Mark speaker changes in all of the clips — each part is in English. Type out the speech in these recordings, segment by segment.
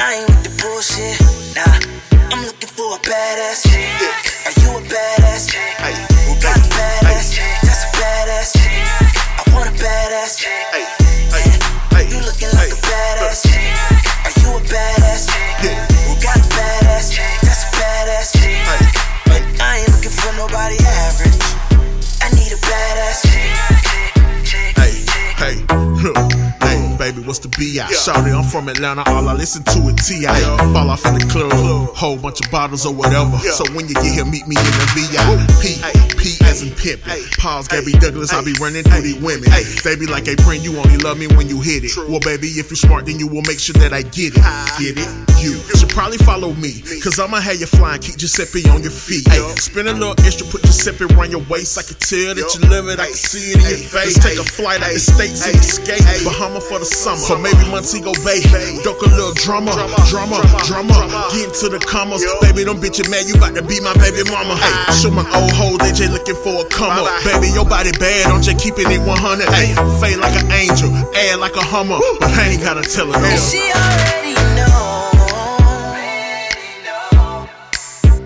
Speaker 1: I ain't with the bullshit, nah. I'm looking for a badass. Yeah. Are you a badass chick? Hey. Got a badass chick.
Speaker 2: What's the B.I. Shouty, I'm from Atlanta, all I listen to is T.I. Fall off in the club, whole bunch of bottles or whatever. So when you get here, meet me in the VIP. P as in pimpin'. Pause, Gabby Douglas, I be running through these women. They be like, hey, friend, you only love me when you hit it. Well, baby, if you smart, then you will make sure that I get it. Get it? You should probably follow me, cause I'ma have you flying, keep Giuseppe on your feet. Spin a little extra, put Giuseppe around your waist. I can tell that you love it, I can see it in your face. Let's take a flight out the States and escape. Bahama for the summer, or maybe Montego Bay. Doke a little drama, drama, drama. Get into the commas. Baby, don't bitch it, man, you about to be my baby mama. Hey, show my old hoe, they just looking for a come up. Baby, your body bad, I'm just keeping it 100. Hey, fade like an angel, air like a hummer. But I ain't gotta tell her. And she
Speaker 1: already know.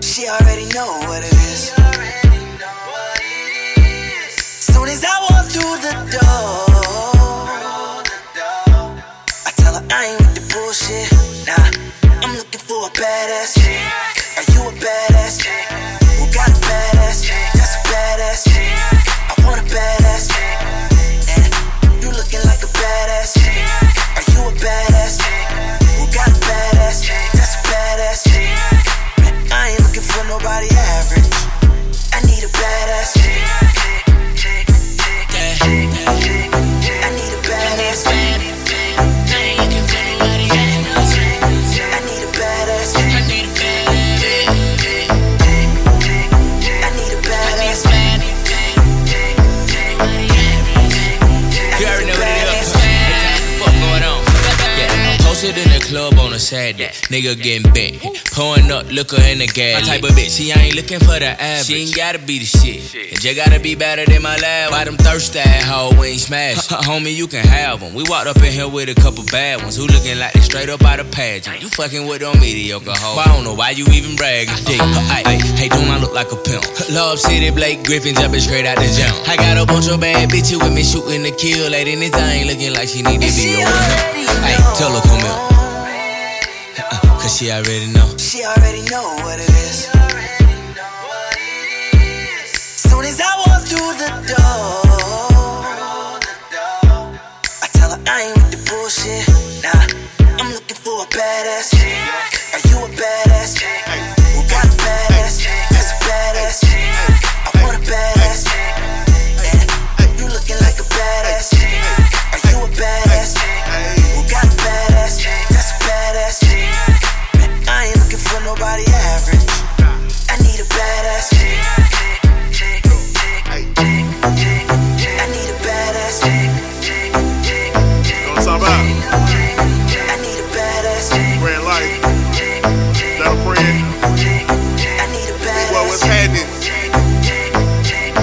Speaker 1: She already know what it is. Soon as I walk through the door, badass chick. Are you a badass chick?
Speaker 3: Club on a Saturday. Nigga getting bent. Pouring up liquor in the gas. My type of bitch, she ain't looking for the average. She ain't gotta be the shit. And just gotta be better than my lab. Why them thirsty hoe we ain't smash? Homie, you can have them. We walked up in here with a couple bad ones who looking like they straight up out of pageant. You fucking with them mediocre hoes. I don't know why you even bragging. Uh-huh. Dick. Uh, hey, hey, hey, don't I look like a pimp? Lob City, Blake Griffin jumping straight out the gym. I got a bunch of bad bitches with me shooting to kill. Like ain't looking like she need to be over here. Hey, tell her come here. Cause she already know.
Speaker 1: She already know what it is. Soon as I walk through the door, I tell her I ain't with the bullshit. Nah, I'm looking for a badass chick. Are you a badass chick? Who got a badass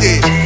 Speaker 4: Yeah.